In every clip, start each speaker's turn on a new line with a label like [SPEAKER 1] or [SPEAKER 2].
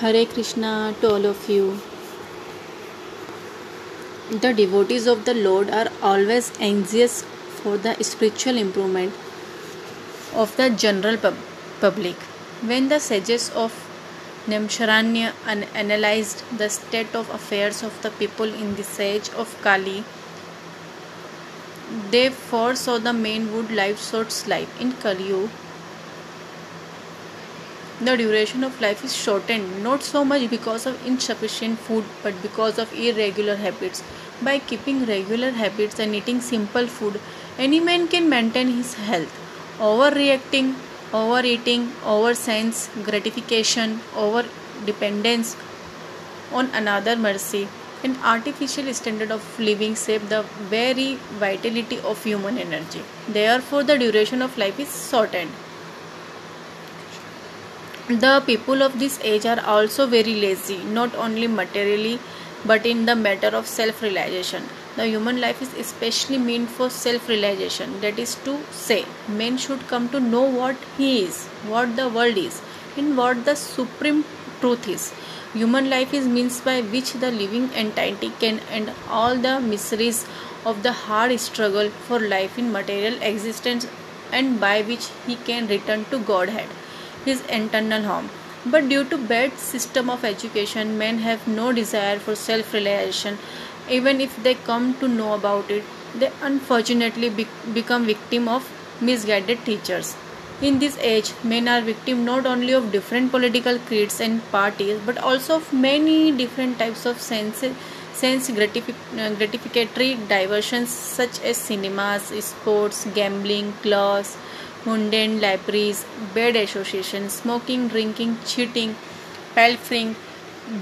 [SPEAKER 1] Hare Krishna to all of you. The devotees of the Lord are always anxious for the spiritual improvement of the general pub- public. When the sages of Naimisharanya an- analyzed the state of affairs of the people in the age of Kali, they foresaw the men would live short life. In Kali the duration of life is shortened not so much because of insufficient food but because of irregular habits. By keeping regular habits and eating simple food any man can maintain his health. Overreacting overeating over sense gratification over dependence on another mercy. An artificial standard of living save the very vitality of human energy. Therefore the duration of life is shortened the people of this age are also very lazy, not only materially but in the matter of self realization. The human life is especially meant for self realization, that is to say, man should come to know what he is, what the world is, and what the supreme truth is. Human life is means by which the living entity can end all the miseries of the hard struggle for life in material existence and by which he can return to Godhead his internal home. But due to bad system of education, men have no desire for self-realization. Even if they come to know about it, they unfortunately be- become victim of misguided teachers. In this age, men are victim not only of different political creeds and parties, but also of many different types of sense, sense gratific- uh, gratificatory diversions such as cinemas, sports, gambling, clubs, mundane libraries, bad associations, smoking, drinking, cheating, pilfering,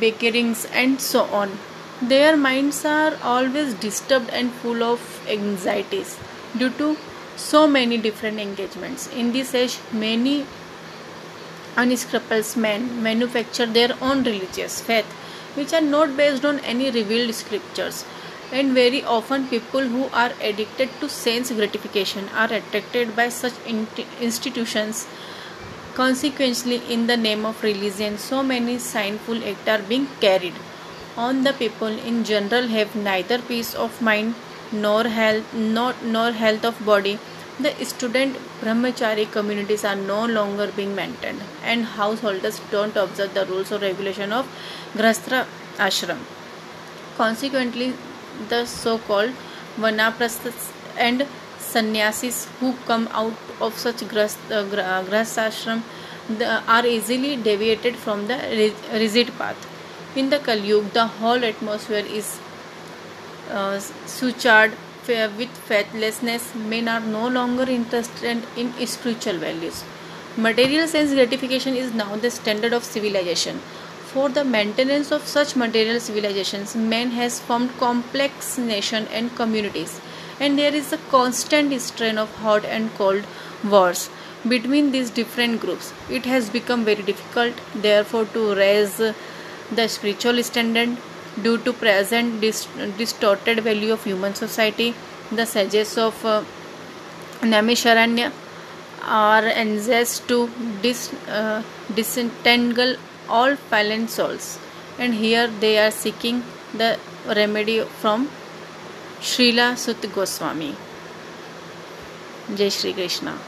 [SPEAKER 1] bickerings, and so on. Their minds are always disturbed and full of anxieties due to so many different engagements. In this age, many unscrupulous men manufacture their own religious faith, which are not based on any revealed scriptures and very often people who are addicted to sense gratification are attracted by such institutions. Consequently in the name of religion so many sinful acts are being carried on the people in general have neither peace of mind nor health nor, nor health of body. The student brahmachari communities are no longer being maintained and householders don't observe the rules or regulation of grahastha ashram. Consequently the so-called vanaprasthas and sannyasis who come out of such grahastha uh, are easily deviated from the rigid path. In the Kali Yuga, the whole atmosphere is uh, sucharred with faithlessness. Men are no longer interested in spiritual values. Material sense gratification is now the standard of civilization. For the maintenance of such material civilizations, man has formed complex nations and communities, and there is a constant strain of hot and cold wars between these different groups. It has become very difficult, therefore, to raise the spiritual standard due to present distorted value of human society. The sages of uh, Naimisharanya are anxious to dis, uh, disentangle all fallen souls and here they are seeking the remedy from Srila Sut Goswami. Jai Shri Krishna.